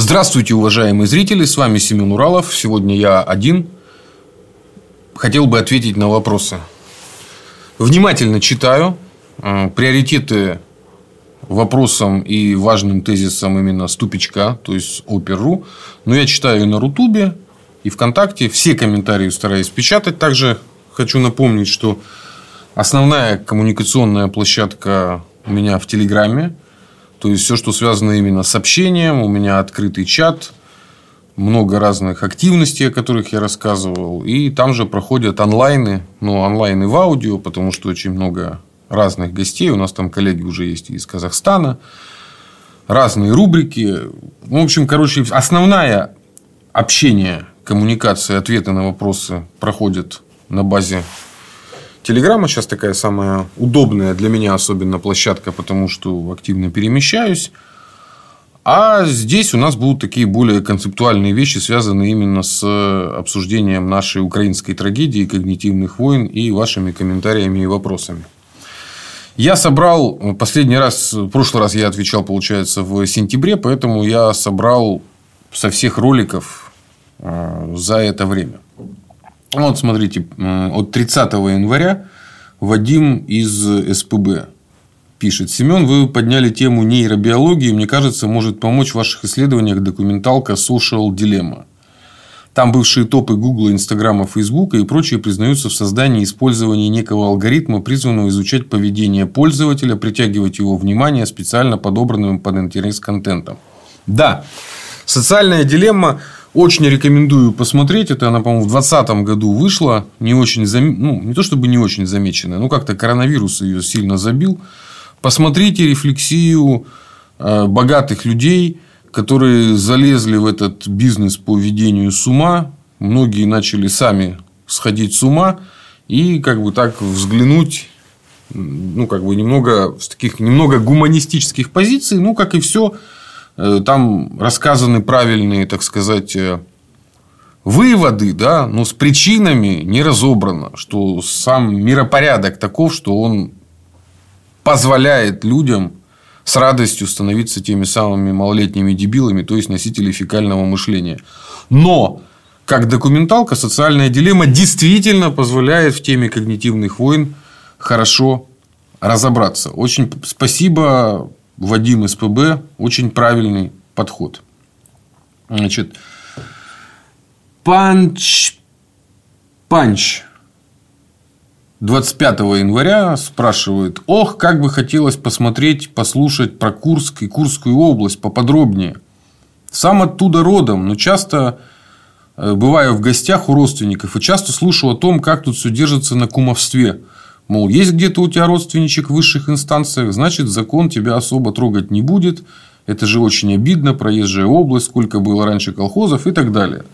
Здравствуйте, уважаемые зрители, с вами Семен Уралов. Сегодня я один. Хотел бы ответить на вопросы. Внимательно читаю. Э, приоритеты вопросам и важным тезисам именно ступичка, то есть Опер.ру. Но я читаю и на Рутубе, и ВКонтакте. Все комментарии стараюсь печатать. Также хочу напомнить, что основная коммуникационная площадка у меня в Телеграме. То есть, все, что связано именно с общением. У меня открытый чат. Много разных активностей, о которых я рассказывал. И там же проходят онлайны. Ну, онлайны в аудио, потому что очень много разных гостей. У нас там коллеги уже есть из Казахстана. Разные рубрики. В общем, короче, основная общение, коммуникация, ответы на вопросы проходят на базе Телеграма сейчас такая самая удобная для меня особенно площадка, потому что активно перемещаюсь. А здесь у нас будут такие более концептуальные вещи, связанные именно с обсуждением нашей украинской трагедии, когнитивных войн и вашими комментариями и вопросами. Я собрал, последний раз, в прошлый раз я отвечал, получается, в сентябре, поэтому я собрал со всех роликов э, за это время. Вот, смотрите, от 30 января Вадим из СПБ пишет. Семен, вы подняли тему нейробиологии. Мне кажется, может помочь в ваших исследованиях документалка Social Dilemma. Там бывшие топы Гугла, Инстаграма, Фейсбука и прочие признаются в создании и использовании некого алгоритма, призванного изучать поведение пользователя, притягивать его внимание специально подобранным под интерес контентом. Да, социальная дилемма очень рекомендую посмотреть. Это она, по-моему, в 2020 году вышла. Не очень зам... ну, не то чтобы не очень замеченная, но как-то коронавирус ее сильно забил. Посмотрите рефлексию э, богатых людей, которые залезли в этот бизнес по ведению с ума. Многие начали сами сходить с ума. И как бы так взглянуть ну, как бы немного с таких немного гуманистических позиций, ну, как и все там рассказаны правильные, так сказать, э, выводы, да, но с причинами не разобрано, что сам миропорядок таков, что он позволяет людям с радостью становиться теми самыми малолетними дебилами, то есть носителей фекального мышления. Но как документалка социальная дилемма действительно позволяет в теме когнитивных войн хорошо разобраться. Очень спасибо Вадим СПБ очень правильный подход. Значит, Панч Панч 25 января спрашивает, ох, как бы хотелось посмотреть, послушать про Курск и Курскую область поподробнее. Сам оттуда родом, но часто э, бываю в гостях у родственников и часто слушаю о том, как тут все держится на кумовстве – Мол, есть где-то у тебя родственничек в высших инстанциях, значит, закон тебя особо трогать не будет. Это же очень обидно, проезжая область, сколько было раньше колхозов и так далее.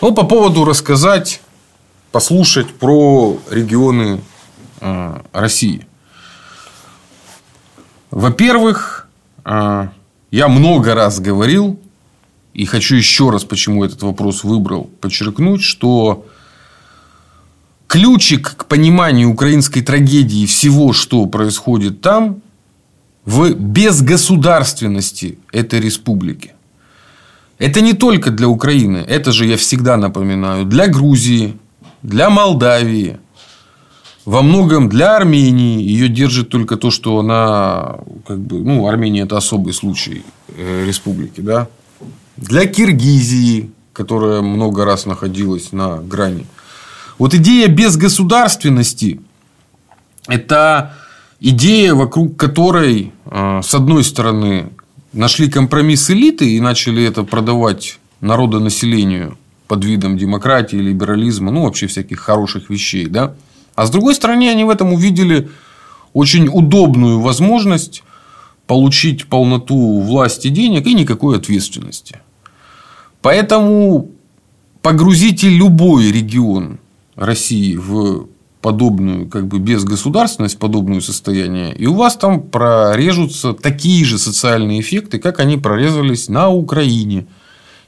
Ну, по поводу рассказать, послушать про регионы э, России. Во-первых, э, я много раз говорил, и хочу еще раз, почему этот вопрос выбрал, подчеркнуть, что ключик к пониманию украинской трагедии всего, что происходит там, в безгосударственности этой республики. Это не только для Украины, это же я всегда напоминаю, для Грузии, для Молдавии, во многом для Армении. Ее держит только то, что она, как бы, ну, Армения это особый случай э, республики, да. Для Киргизии, которая много раз находилась на грани вот идея безгосударственности – это идея, вокруг которой, э, с одной стороны, нашли компромисс элиты и начали это продавать народонаселению под видом демократии, либерализма, ну, вообще всяких хороших вещей. Да? А с другой стороны, они в этом увидели очень удобную возможность получить полноту власти денег и никакой ответственности. Поэтому погрузите любой регион России в подобную, как бы безгосударственность, подобное состояние, и у вас там прорежутся такие же социальные эффекты, как они прорезались на Украине.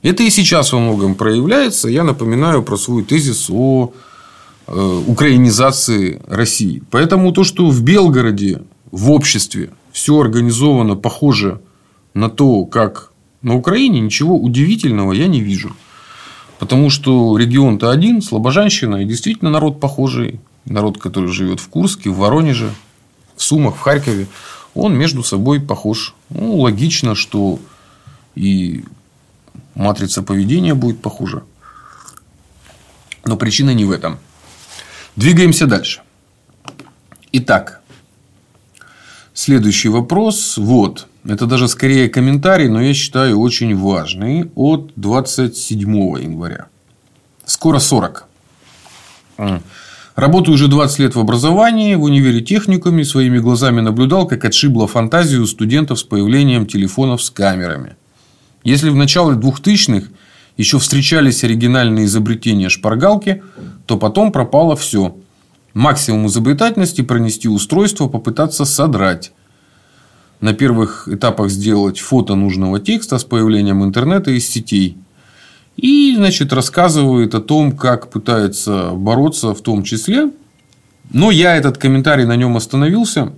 Это и сейчас во многом проявляется. Я напоминаю про свой тезис о э, украинизации России. Поэтому то, что в Белгороде, в обществе все организовано похоже на то, как на Украине ничего удивительного я не вижу. Потому что регион-то один, Слобожанщина, и действительно народ похожий. Народ, который живет в Курске, в Воронеже, в Сумах, в Харькове, он между собой похож. Ну, логично, что и матрица поведения будет похожа. Но причина не в этом. Двигаемся дальше. Итак, следующий вопрос. Вот. Это даже скорее комментарий, но я считаю очень важный. От 27 января. Скоро 40. Работаю уже 20 лет в образовании, в универе техникуме, своими глазами наблюдал, как отшибла фантазию студентов с появлением телефонов с камерами. Если в начале 2000-х еще встречались оригинальные изобретения шпаргалки, то потом пропало все. Максимум изобретательности пронести устройство, попытаться содрать. На первых этапах сделать фото нужного текста с появлением интернета из сетей. И, значит, рассказывает о том, как пытается бороться в том числе. Но я этот комментарий на нем остановился,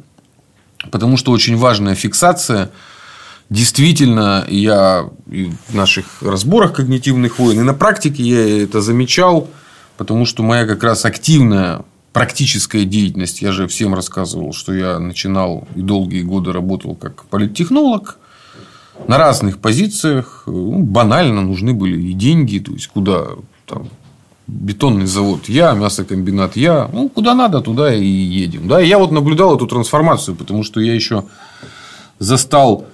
потому что очень важная фиксация – Действительно, я в наших разборах когнитивных войн и на практике я это замечал, потому что моя как раз активная практическая деятельность, я же всем рассказывал, что я начинал и долгие годы работал как политтехнолог на разных позициях. Ну, банально нужны были и деньги, то есть куда там бетонный завод я, мясокомбинат я, ну куда надо, туда и едем. Да, и я вот наблюдал эту трансформацию, потому что я еще застал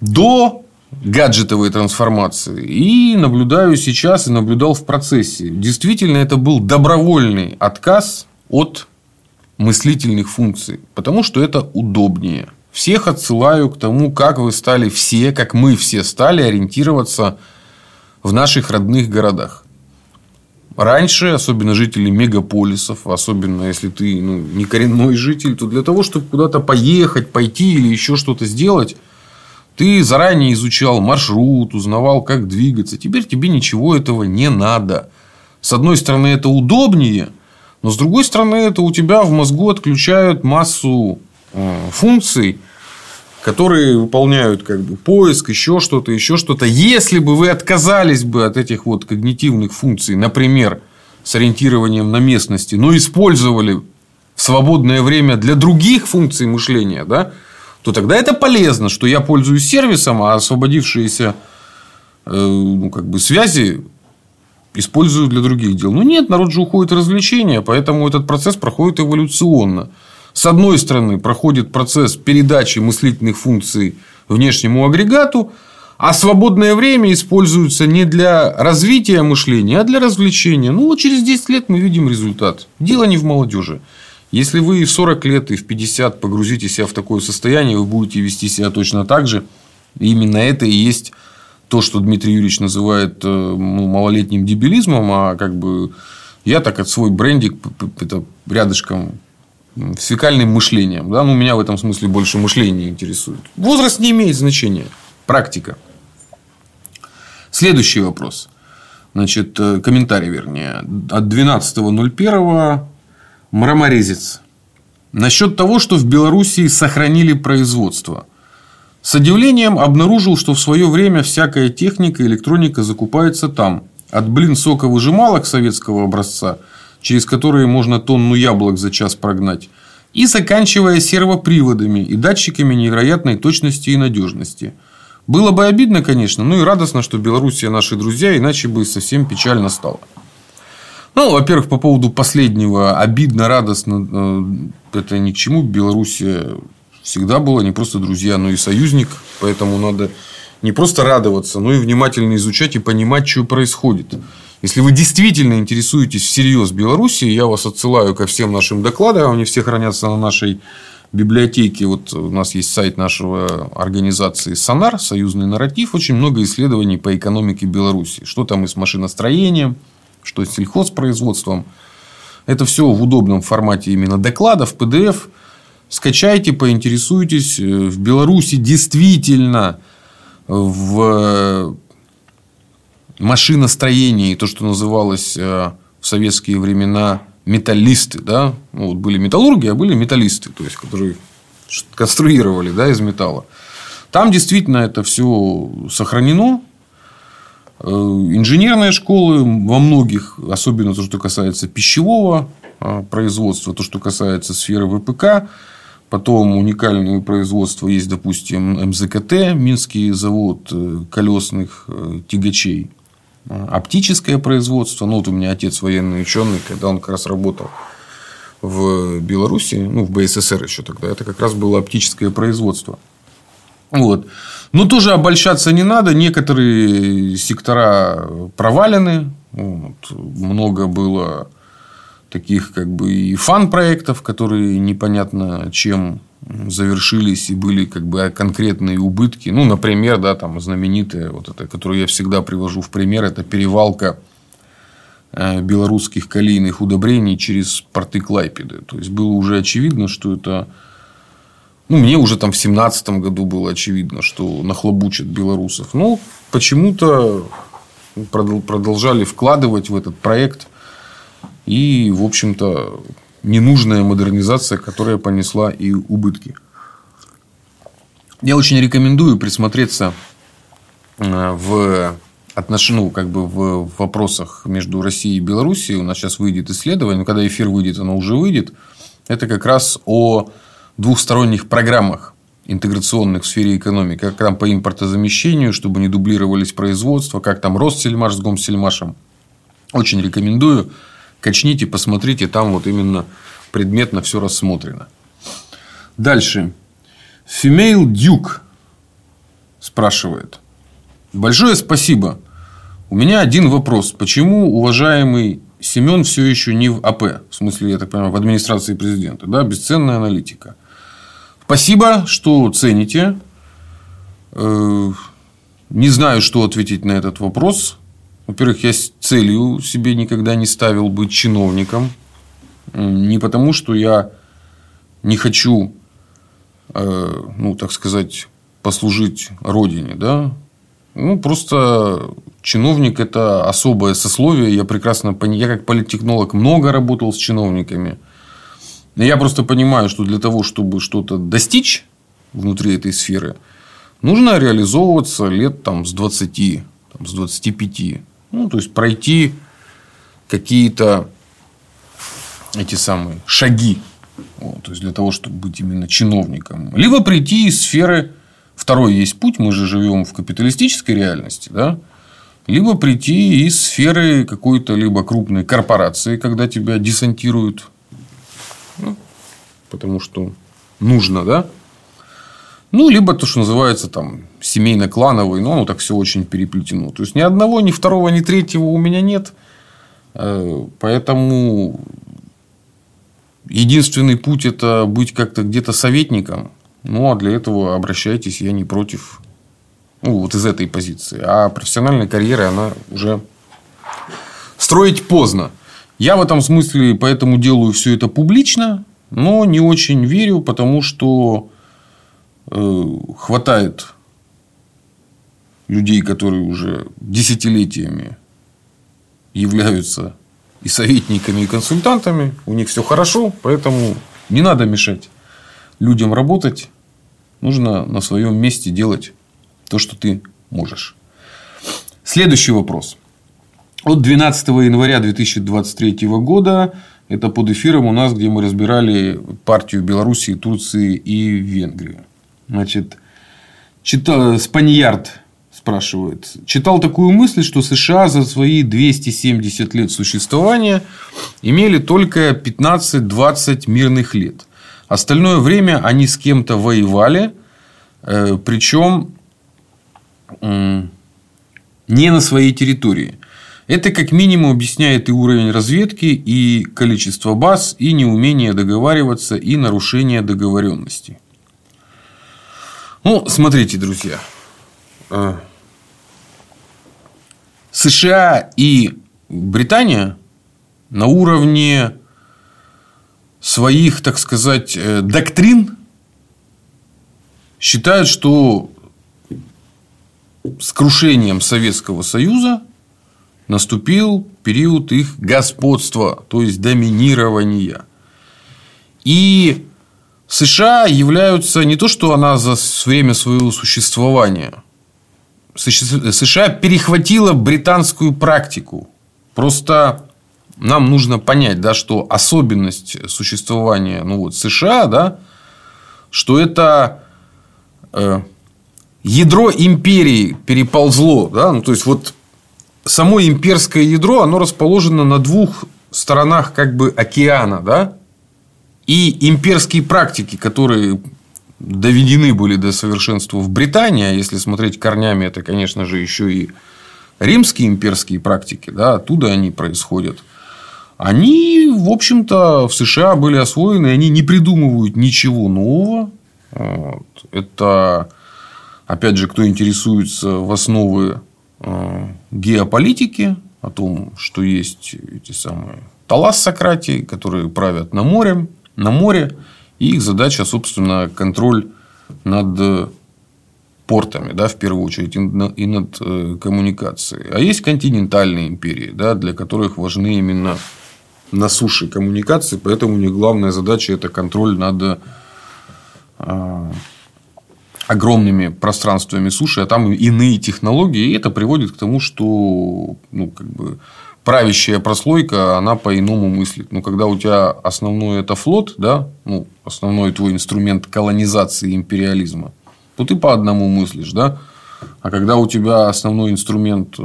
до гаджетовой трансформации и наблюдаю сейчас и наблюдал в процессе. Действительно, это был добровольный отказ от мыслительных функций, потому что это удобнее. Всех отсылаю к тому, как вы стали все, как мы все стали ориентироваться в наших родных городах. Раньше, особенно жители мегаполисов, особенно если ты ну, не коренной житель, то для того, чтобы куда-то поехать, пойти или еще что-то сделать, ты заранее изучал маршрут, узнавал, как двигаться. Теперь тебе ничего этого не надо. С одной стороны, это удобнее, но с другой стороны, это у тебя в мозгу отключают массу э, функций, которые выполняют как бы поиск, еще что-то, еще что-то. Если бы вы отказались бы от этих вот когнитивных функций, например, с ориентированием на местности, но использовали свободное время для других функций мышления, да, то тогда это полезно, что я пользуюсь сервисом, а освободившиеся э, ну, как бы связи использую для других дел. Но нет, народ же уходит в развлечения, поэтому этот процесс проходит эволюционно. С одной стороны, проходит процесс передачи мыслительных функций внешнему агрегату, а свободное время используется не для развития мышления, а для развлечения. Ну, вот через 10 лет мы видим результат. Дело не в молодежи. Если вы в 40 лет и в 50 погрузите себя в такое состояние, вы будете вести себя точно так же. И именно это и есть то, что Дмитрий Юрьевич называет ну, малолетним дебилизмом, а как бы я так от свой брендик это рядышком с фекальным мышлением. Да? Ну, меня в этом смысле больше мышление интересует. Возраст не имеет значения. Практика. Следующий вопрос. Значит, э, комментарий, вернее. От 12.01 Мраморезец. Насчет того, что в Белоруссии сохранили производство. С удивлением обнаружил, что в свое время всякая техника и электроника закупается там. От блин соковыжималок советского образца, через которые можно тонну яблок за час прогнать, и заканчивая сервоприводами и датчиками невероятной точности и надежности. Было бы обидно, конечно, но и радостно, что Белоруссия наши друзья, иначе бы совсем печально стало. Ну, во-первых, по поводу последнего, обидно, радостно, э, это ни к чему. Белоруссия всегда была не просто друзья, но и союзник. Поэтому надо не просто радоваться, но и внимательно изучать и понимать, что происходит. Если вы действительно интересуетесь всерьез Белоруссией, я вас отсылаю ко всем нашим докладам. Они все хранятся на нашей библиотеке. Вот у нас есть сайт нашего организации Сонар, союзный нарратив. Очень много исследований по экономике Беларуси. Что там и с машиностроением, что с сельхозпроизводством. Это все в удобном формате именно докладов, PDF. Скачайте, поинтересуйтесь. В Беларуси действительно в машиностроении, то, что называлось э, в советские времена металлисты, да, ну, вот были металлурги, а были металлисты, то есть, которые конструировали, да, из металла. Там действительно это все сохранено. Э, инженерные школы во многих, особенно то, что касается пищевого а, производства, то, что касается сферы ВПК, Потом уникальное производство есть, допустим, МЗКТ, Минский завод э, колесных э, тягачей. Оптическое производство. Ну, вот у меня отец военный ученый, когда он как раз работал в Беларуси, ну, в БССР еще тогда, это как раз было оптическое производство. Вот. Но тоже обольщаться не надо. Некоторые сектора провалены. Вот. Много было таких как бы и фан-проектов, которые непонятно чем завершились и были как бы конкретные убытки. Ну, например, да, там знаменитая, вот это, которую я всегда привожу в пример, это перевалка э, белорусских калийных удобрений через порты Клайпеды. То есть, было уже очевидно, что это... Ну, мне уже там в семнадцатом году было очевидно, что нахлобучат белорусов. Но почему-то продолжали вкладывать в этот проект – и, в общем-то, ненужная модернизация, которая понесла и убытки. Я очень рекомендую присмотреться э, в отношении, ну, как бы в вопросах между Россией и Белоруссией. У нас сейчас выйдет исследование, когда эфир выйдет, оно уже выйдет. Это как раз о двухсторонних программах интеграционных в сфере экономики, как там по импортозамещению, чтобы не дублировались производства, как там Россельмаш с Гомсельмашем. Очень рекомендую. Качните, посмотрите, там вот именно предметно все рассмотрено. Дальше. Female Duke спрашивает. Большое спасибо. У меня один вопрос. Почему уважаемый Семен все еще не в АП? В смысле, я так понимаю, в администрации президента. Да? Бесценная аналитика. Спасибо, что цените. Э, не знаю, что ответить на этот вопрос. Во-первых, я с целью себе никогда не ставил быть чиновником. Не потому, что я не хочу, э, ну, так сказать, послужить родине, да. Ну, просто чиновник – это особое сословие. Я прекрасно понимаю, я как политтехнолог много работал с чиновниками. Я просто понимаю, что для того, чтобы что-то достичь внутри этой сферы, нужно реализовываться лет там, с 20, там, с 25. Ну, то есть, пройти какие-то эти самые шаги. Вот, то есть, для того, чтобы быть именно чиновником. Либо прийти из сферы... Второй есть путь. Мы же живем в капиталистической реальности. Да? Либо прийти из сферы какой-то либо крупной корпорации, когда тебя десантируют. Ну, потому что нужно, да? Ну, либо то, что называется там семейно-клановый, но оно так все очень переплетено. То есть, ни одного, ни второго, ни третьего у меня нет. Э, поэтому единственный путь – это быть как-то где-то советником. Ну, а для этого обращайтесь, я не против. Ну, вот из этой позиции. А профессиональная карьера, она уже строить поздно. Я в этом смысле поэтому делаю все это публично, но не очень верю, потому что Э, хватает людей, которые уже десятилетиями являются и советниками, и консультантами. У них все хорошо, поэтому не надо мешать людям работать. Нужно на своем месте делать то, что ты можешь. Следующий вопрос. От 12 января 2023 года это под эфиром у нас, где мы разбирали партию Белоруссии, Турции и Венгрии. Значит, читал, Спаньярд спрашивает. Читал такую мысль, что США за свои 270 лет существования имели только 15-20 мирных лет. Остальное время они с кем-то воевали, э, причем не на своей территории. Это как минимум объясняет и уровень разведки, и количество баз, и неумение договариваться, и нарушение договоренности. Ну, смотрите, друзья. А, США и Британия на уровне своих, так сказать, э, доктрин считают, что с крушением Советского Союза наступил период их господства, то есть доминирования. И США являются не то, что она за время своего существования. США перехватила британскую практику. Просто нам нужно понять, да, что особенность существования ну, вот, США, да, что это э, ядро империи переползло. Да? Ну, то есть, вот само имперское ядро, оно расположено на двух сторонах как бы океана. Да? И имперские практики, которые доведены были до совершенства в Британии, а если смотреть корнями, это, конечно же, еще и римские имперские практики, да, оттуда они происходят. Они, в общем-то, в США были освоены, они не придумывают ничего нового. Вот. Это, опять же, кто интересуется в основы геополитики, о том, что есть эти самые талассократии, которые правят на море, на море, и их задача, собственно, контроль над портами, да, в первую очередь, и над э, коммуникацией. А есть континентальные империи, да, для которых важны именно на суше коммуникации, поэтому у них главная задача это контроль над э, огромными пространствами суши, а там иные технологии, и это приводит к тому, что ну, как бы, правящая прослойка, она по-иному мыслит. Но когда у тебя основной это флот, да, ну, основной твой инструмент колонизации империализма, то ты по одному мыслишь, да. А когда у тебя основной инструмент э,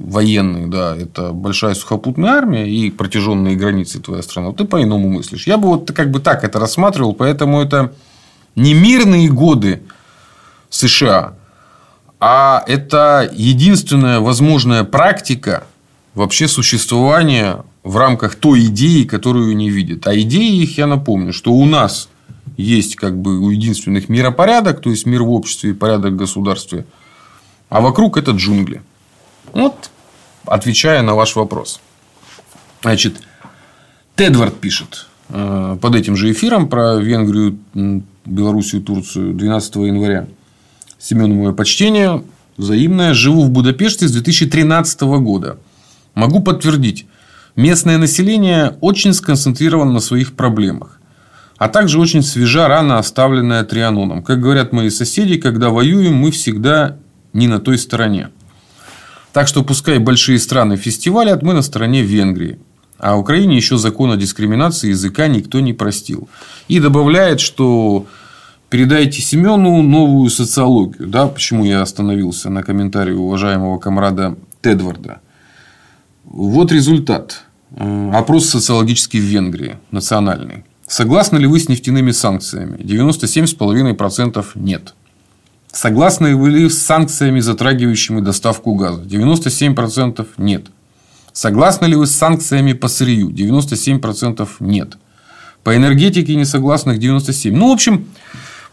военный, да, это большая сухопутная армия и протяженные границы твоей страны, ты по-иному мыслишь. Я бы вот как бы так это рассматривал, поэтому это не мирные годы США, а это единственная возможная практика вообще существования в рамках той идеи, которую они видят. А идеи их, я напомню, что у нас есть как бы у единственных миропорядок, то есть мир в обществе и порядок в государстве, а вокруг это джунгли. Вот, отвечая на ваш вопрос. Значит, Тедвард пишет э, под этим же эфиром про Венгрию, Белоруссию, Турцию 12 января. Семену мое почтение взаимное. Живу в Будапеште с 2013 года. Могу подтвердить, местное население очень сконцентрировано на своих проблемах. А также очень свежа рана, оставленная Трианоном. Как говорят мои соседи, когда воюем, мы всегда не на той стороне. Так что пускай большие страны фестивалят, мы на стороне Венгрии. А Украине еще закон о дискриминации языка никто не простил. И добавляет, что передайте Семену новую социологию. Да, почему я остановился на комментарии уважаемого комрада Тедварда. Вот результат. Э, опрос социологический в Венгрии, национальный. Согласны ли вы с нефтяными санкциями? 97,5% нет. Согласны ли вы с санкциями, затрагивающими доставку газа? 97% нет. Согласны ли вы с санкциями по сырью? 97% нет. По энергетике несогласных 97%. Ну, в общем,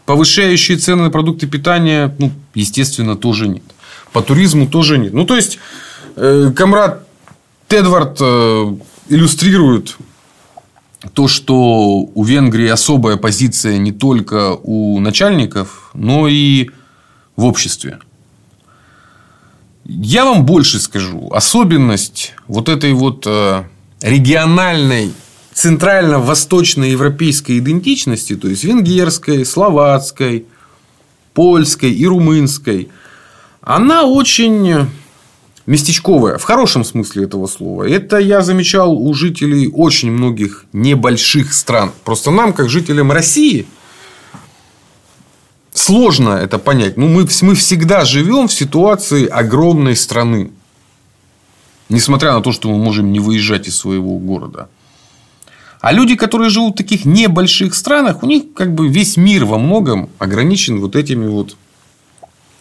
повышающие цены на продукты питания, ну, естественно, тоже нет. По туризму тоже нет. Ну, то есть, э, комрад Тедвард э, иллюстрирует то, что у Венгрии особая позиция не только у начальников, но и в обществе. Я вам больше скажу. Особенность вот этой вот э, региональной центрально-восточной европейской идентичности, то есть венгерской, словацкой, польской и румынской, она очень местечковая, в хорошем смысле этого слова. Это я замечал у жителей очень многих небольших стран. Просто нам, как жителям России, сложно это понять. Ну, мы, мы всегда живем в ситуации огромной страны. Несмотря на то, что мы можем не выезжать из своего города. А люди, которые живут в таких небольших странах, у них как бы весь мир во многом ограничен вот этими вот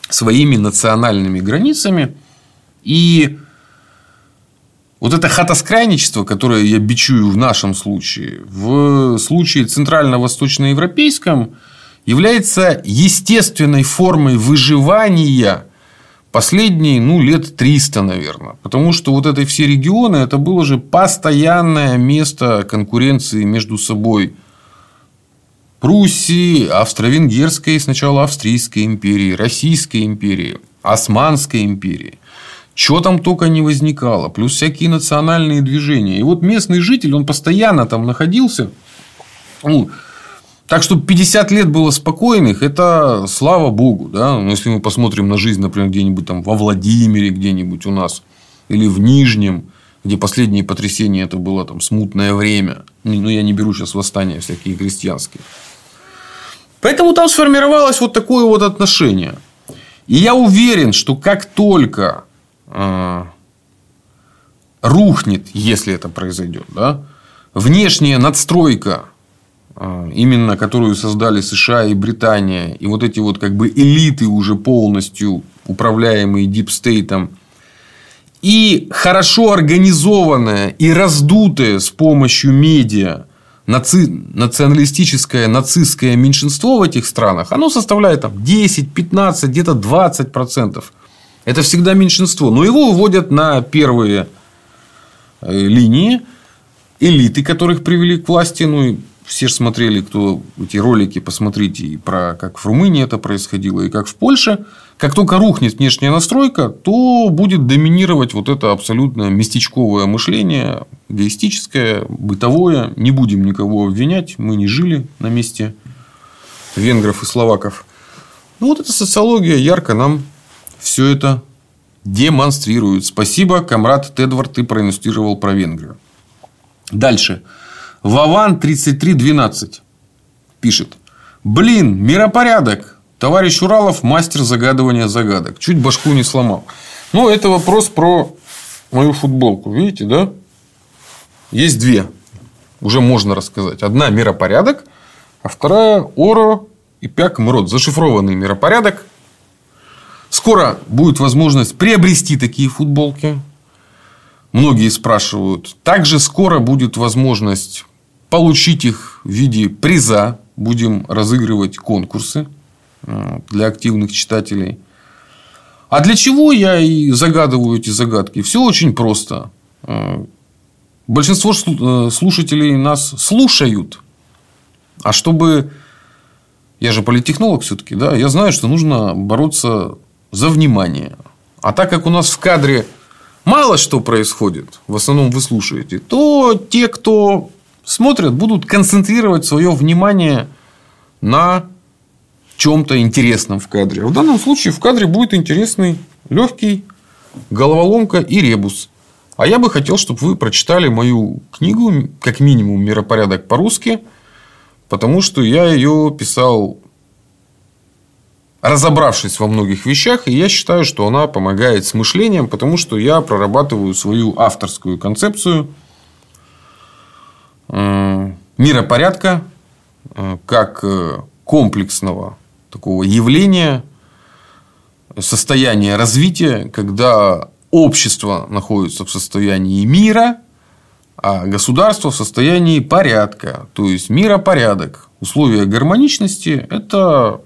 своими национальными границами. И вот это хатоскрайничество, которое я бичую в нашем случае, в случае центрально-восточноевропейском, является естественной формой выживания последние ну, лет 300, наверное. Потому что вот эти все регионы, это было же постоянное место конкуренции между собой. Пруссии, Австро-Венгерской, сначала Австрийской империи, Российской империи, Османской империи. Чего там только не возникало. Плюс всякие национальные движения. И вот местный житель, он постоянно там находился. Ну, Так что 50 лет было спокойных, это слава богу. Да? Но если мы посмотрим на жизнь, например, где-нибудь там во Владимире, где-нибудь у нас, или в Нижнем, где последние потрясения это было там смутное время. Ну, я не беру сейчас восстания всякие крестьянские. Поэтому там сформировалось вот такое вот отношение. И я уверен, что как только э, рухнет, если это произойдет, да, внешняя надстройка, именно которую создали США и Британия, и вот эти вот как бы элиты уже полностью управляемые дипстейтом, и хорошо организованное и раздутое с помощью медиа наци... националистическое нацистское меньшинство в этих странах, оно составляет там, 10, 15, где-то 20 процентов. Это всегда меньшинство. Но его выводят на первые э, линии элиты, которых привели к власти. Ну, все же смотрели, кто эти ролики, посмотрите, и про как в Румынии это происходило, и как в Польше. Как только рухнет внешняя настройка, то будет доминировать вот это абсолютно местечковое мышление, эгоистическое, бытовое. Не будем никого обвинять, мы не жили на месте венгров и словаков. Ну, вот эта социология ярко нам все это демонстрирует. Спасибо, комрад Тедвард, ты проинвестировал про Венгрию. Дальше. Вован 3312 пишет. Блин, миропорядок. Товарищ Уралов мастер загадывания загадок. Чуть башку не сломал. Ну, это вопрос про мою футболку. Видите, да? Есть две. Уже можно рассказать. Одна миропорядок, а вторая Оро и Пяк Мрот. Зашифрованный миропорядок. Скоро будет возможность приобрести такие футболки. Многие спрашивают. Также скоро будет возможность получить их в виде приза. Будем разыгрывать конкурсы э, для активных читателей. А для чего я и загадываю эти загадки? Все очень просто. Э, большинство э, слушателей нас слушают. А чтобы... Я же политтехнолог все-таки, да, я знаю, что нужно бороться за внимание. А так как у нас в кадре мало что происходит, в основном вы слушаете, то те, кто смотрят, будут концентрировать свое внимание на чем-то интересном в кадре. В данном случае в кадре будет интересный, легкий головоломка и ребус. А я бы хотел, чтобы вы прочитали мою книгу, как минимум, «Миропорядок по-русски», потому что я ее писал, разобравшись во многих вещах, и я считаю, что она помогает с мышлением, потому что я прорабатываю свою авторскую концепцию – миропорядка э, как э, комплексного такого явления, состояния развития, когда общество находится в состоянии мира, а государство в состоянии порядка. То есть миропорядок. Условия гармоничности – это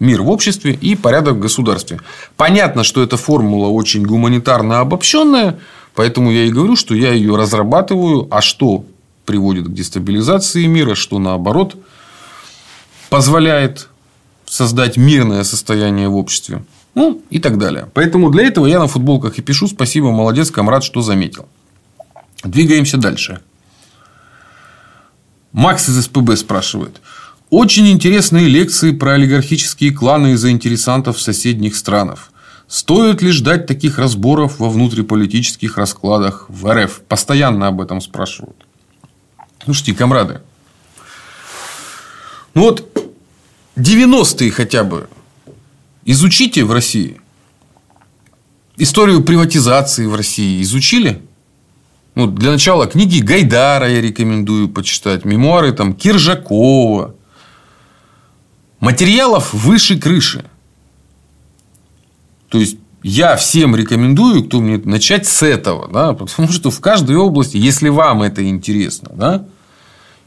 мир в обществе и порядок в государстве. Понятно, что эта формула очень гуманитарно обобщенная, Поэтому я и говорю, что я ее разрабатываю, а что приводит к дестабилизации мира, что наоборот позволяет создать мирное состояние в обществе. Ну, и так далее. Поэтому для этого я на футболках и пишу «Спасибо, молодец, комрад, что заметил». Двигаемся дальше. Макс из СПБ спрашивает. Очень интересные лекции про олигархические кланы и заинтересантов в соседних странах. Стоит ли ждать таких разборов во внутриполитических раскладах в РФ? Постоянно об этом спрашивают. Слушайте, комрады. Ну вот 90-е хотя бы изучите в России. Историю приватизации в России изучили? Ну, для начала книги Гайдара я рекомендую почитать. Мемуары там Киржакова. Материалов выше крыши. То есть я всем рекомендую, кто мне начать с этого, да, потому что в каждой области, если вам это интересно, да,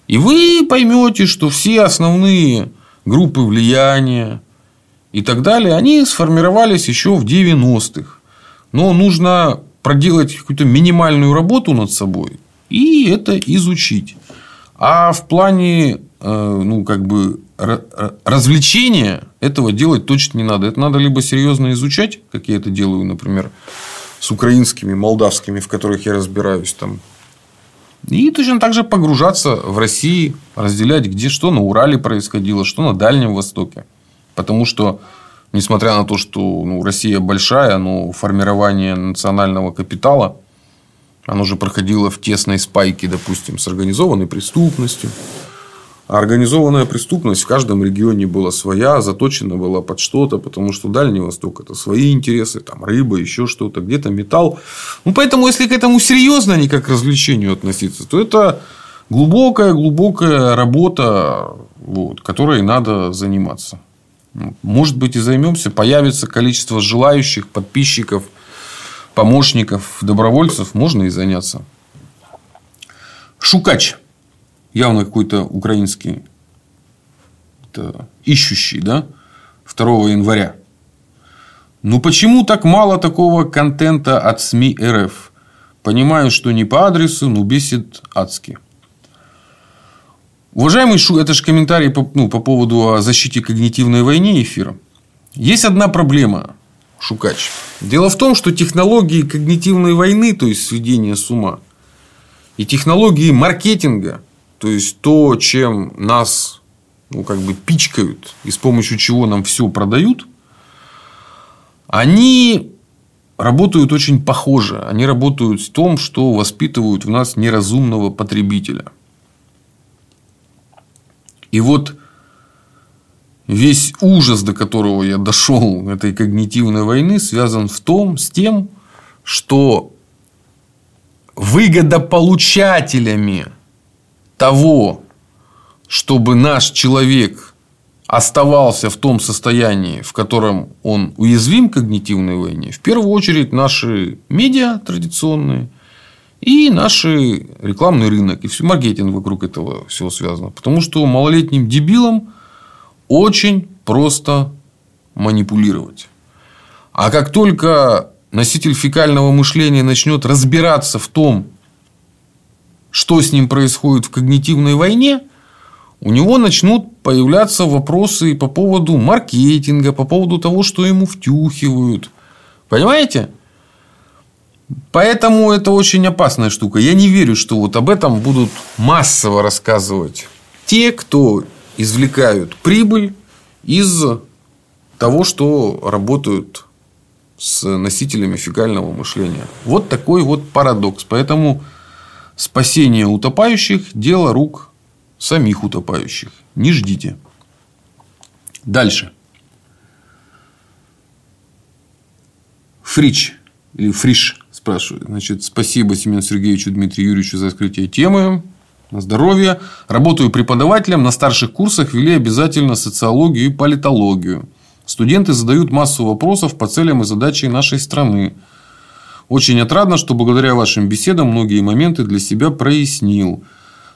и вы поймете, что все основные группы влияния и так далее, они сформировались еще в 90-х. Но нужно проделать какую-то минимальную работу над собой и это изучить. А в плане ну, как бы развлечения этого делать точно не надо. Это надо либо серьезно изучать, как я это делаю, например, с украинскими, молдавскими, в которых я разбираюсь там И точно так же погружаться в России, разделять, где что на Урале происходило, что на Дальнем Востоке. Потому что, несмотря на то, что ну, Россия большая, но формирование национального капитала, оно же проходило в тесной спайке, допустим, с организованной преступностью, а организованная преступность в каждом регионе была своя, заточена была под что-то, потому что Дальний Восток – это свои интересы, там рыба, еще что-то, где-то металл. Ну, поэтому, если к этому серьезно, а не как к развлечению относиться, то это глубокая-глубокая работа, вот, которой надо заниматься. Может быть, и займемся, появится количество желающих, подписчиков, помощников, добровольцев, можно и заняться. Шукач – явно какой-то украинский ищущий, да, 2 января. Ну, почему так мало такого контента от СМИ РФ? Понимаю, что не по адресу, но бесит адски. Уважаемый Шу, это же комментарий по, ну, по поводу о защите когнитивной войны эфира. Есть одна проблема, Шукач. Дело в том, что технологии когнитивной войны, то есть сведения с ума, и технологии маркетинга – то есть то, чем нас ну, как бы пичкают и с помощью чего нам все продают, они работают очень похоже. Они работают в том, что воспитывают в нас неразумного потребителя. И вот весь ужас, до которого я дошел этой когнитивной войны, связан в том, с тем, что выгодополучателями того, чтобы наш человек оставался в том состоянии, в котором он уязвим к когнитивной войне, в первую очередь наши медиа традиционные и наш рекламный рынок, и все маркетинг вокруг этого всего связано. Потому что малолетним дебилам очень просто манипулировать. А как только носитель фекального мышления начнет разбираться в том, что с ним происходит в когнитивной войне, у него начнут появляться вопросы по поводу маркетинга, по поводу того, что ему втюхивают. Понимаете? Поэтому это очень опасная штука. Я не верю, что вот об этом будут массово рассказывать те, кто извлекают прибыль из того, что работают с носителями фекального мышления. Вот такой вот парадокс. Поэтому Спасение утопающих – дело рук самих утопающих. Не ждите. Дальше. Фрич или Фриш спрашивает. Значит, спасибо Семену Сергеевичу Дмитрию Юрьевичу за открытие темы. На здоровье. Работаю преподавателем. На старших курсах вели обязательно социологию и политологию. Студенты задают массу вопросов по целям и задачам нашей страны. Очень отрадно, что благодаря вашим беседам многие моменты для себя прояснил.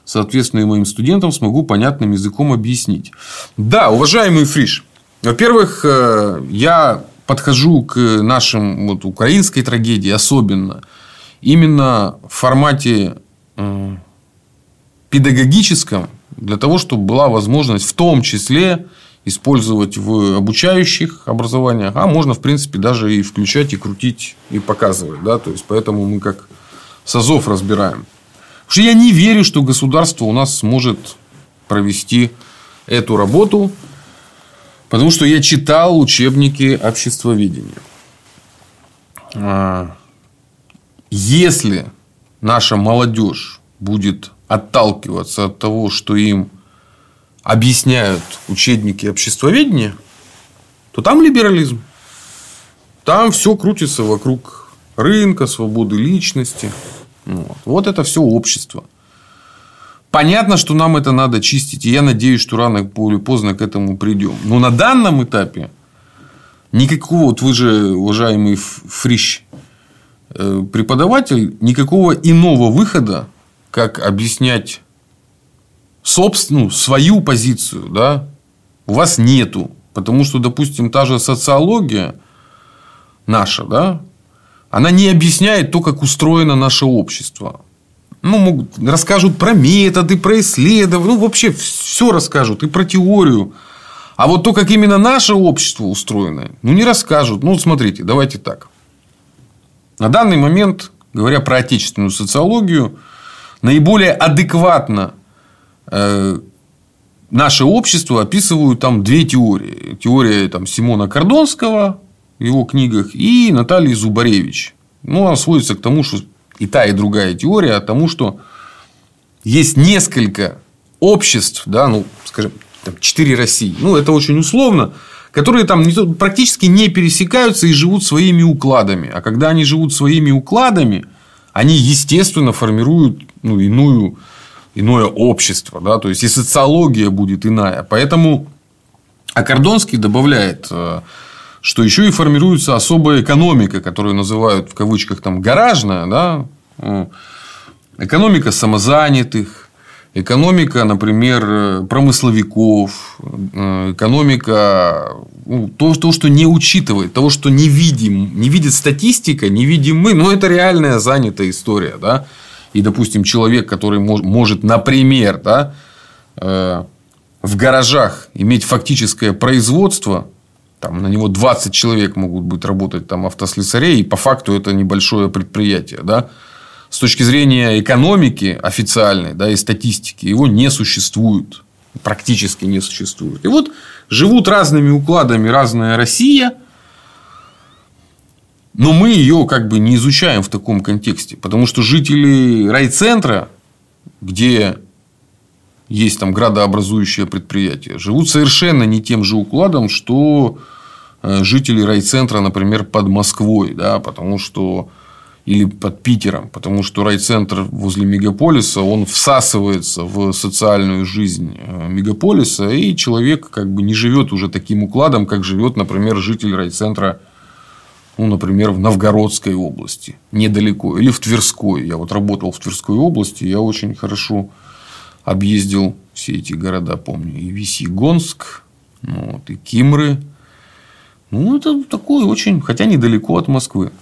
Соответственно, и моим студентам смогу понятным языком объяснить. Да, уважаемый Фриш, во-первых, э, я подхожу к нашим вот, украинской трагедии особенно именно в формате э, педагогическом, для того, чтобы была возможность в том числе использовать в обучающих образованиях, а можно, в принципе, даже и включать, и крутить, и показывать. Да? То есть, поэтому мы как САЗов разбираем. Потому что я не верю, что государство у нас сможет провести эту работу, потому что я читал учебники обществоведения. А, если наша молодежь будет отталкиваться от того, что им объясняют учебники обществоведения, то там либерализм. Там все крутится вокруг рынка, свободы личности. Вот, вот это все общество. Понятно, что нам это надо чистить, и я надеюсь, что рано или поздно к этому придем. Но на данном этапе никакого, вот вы же, уважаемый Фрищ, э, преподаватель, никакого иного выхода, как объяснять собственную, свою позицию, да, у вас нету. Потому что, допустим, та же социология наша, да, она не объясняет то, как устроено наше общество. Ну, могут, расскажут про методы, про исследования, ну, вообще все расскажут, и про теорию. А вот то, как именно наше общество устроено, ну, не расскажут. Ну, смотрите, давайте так. На данный момент, говоря про отечественную социологию, наиболее адекватно наше общество описывают там две теории. Теория там, Симона Кордонского в его книгах и Натальи Зубаревич. Ну, она сводится к тому, что и та, и другая теория, а тому, что есть несколько обществ, да, ну, скажем, там, четыре России. Ну, это очень условно, которые там практически не пересекаются и живут своими укладами. А когда они живут своими укладами, они, естественно, формируют ну, иную, иное общество. Да? То есть, и социология будет иная. Поэтому Акордонский добавляет, э, что еще и формируется особая экономика, которую называют в кавычках там гаражная, да? экономика самозанятых, экономика, например, промысловиков, э, экономика, ну, то, то, что не учитывает, того, что не видим, не видит статистика, не видим мы, но это реальная занятая история, да, и, допустим, человек, который может, например, да, э, в гаражах иметь фактическое производство, там на него 20 человек могут быть работать там автослесарей, и по факту это небольшое предприятие, да, с точки зрения экономики официальной да, и статистики его не существует. Практически не существует. И вот живут разными укладами разная Россия, но мы ее как бы не изучаем в таком контексте. Потому что жители райцентра, где есть там градообразующее предприятие, живут совершенно не тем же укладом, что э, жители райцентра, например, под Москвой. Да, потому что или под Питером, потому что райцентр возле мегаполиса, он всасывается в социальную жизнь э, мегаполиса, и человек как бы не живет уже таким укладом, как живет, например, житель райцентра, ну, например, в Новгородской области, недалеко, или в Тверской. Я вот работал в Тверской области, я очень хорошо объездил все эти города, помню, и Весьегонск, ну, вот, и Кимры. Ну, это такое очень, хотя недалеко от Москвы.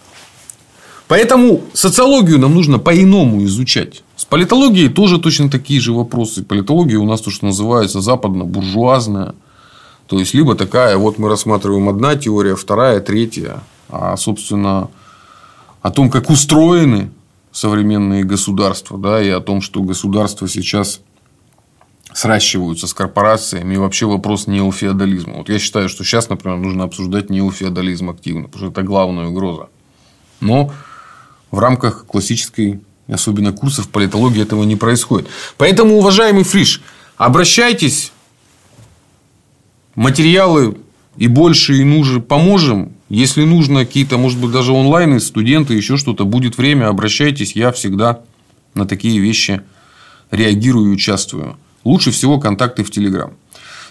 Поэтому социологию нам нужно по-иному изучать. С политологией тоже точно такие же вопросы. Политология у нас то, что называется западно-буржуазная. То есть, либо такая, вот мы рассматриваем одна теория, вторая, третья. А, собственно, о том, как устроены современные государства, да, и о том, что государства сейчас сращиваются с корпорациями, и вообще вопрос неофеодализма. Вот я считаю, что сейчас, например, нужно обсуждать неофеодализм активно, потому что это главная угроза. Но в рамках классической, особенно курсов политологии, этого не происходит. Поэтому, уважаемый Фриш, обращайтесь, материалы и больше, и нужно, поможем. Если нужно какие-то, может быть, даже онлайн, студенты, еще что-то, будет время, обращайтесь. Я всегда на такие вещи реагирую и участвую. Лучше всего контакты в Телеграм.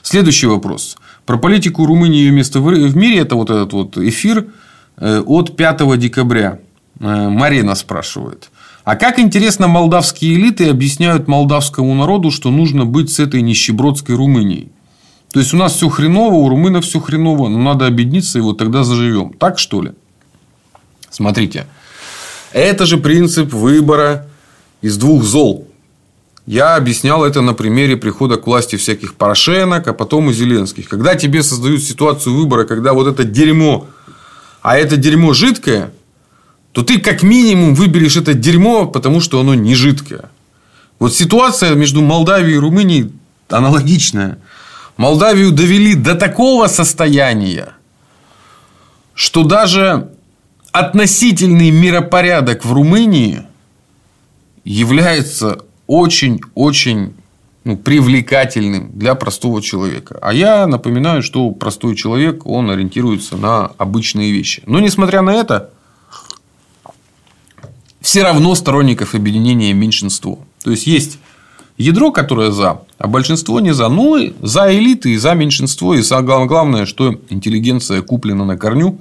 Следующий вопрос. Про политику Румынии и ее место в мире. Это вот этот вот эфир э, от 5 декабря. Э, Марина спрашивает. А как интересно молдавские элиты объясняют молдавскому народу, что нужно быть с этой нищебродской Румынией? То есть, у нас все хреново, у румынов все хреново, но надо объединиться, и вот тогда заживем. Так что ли? Смотрите. Это же принцип выбора из двух зол. Я объяснял это на примере прихода к власти всяких Порошенок, а потом и Зеленских. Когда тебе создают ситуацию выбора, когда вот это дерьмо, а это дерьмо жидкое, то ты как минимум выберешь это дерьмо, потому что оно не жидкое. Вот ситуация между Молдавией и Румынией аналогичная. Молдавию довели до такого состояния, что даже относительный миропорядок в Румынии является очень-очень ну, привлекательным для простого человека. А я напоминаю, что простой человек, он ориентируется на обычные вещи. Но, несмотря на это, все равно сторонников объединения меньшинство. То есть, есть ядро, которое за, а большинство не за. Ну, и за элиты, и за меньшинство, и за главное, что интеллигенция куплена на корню.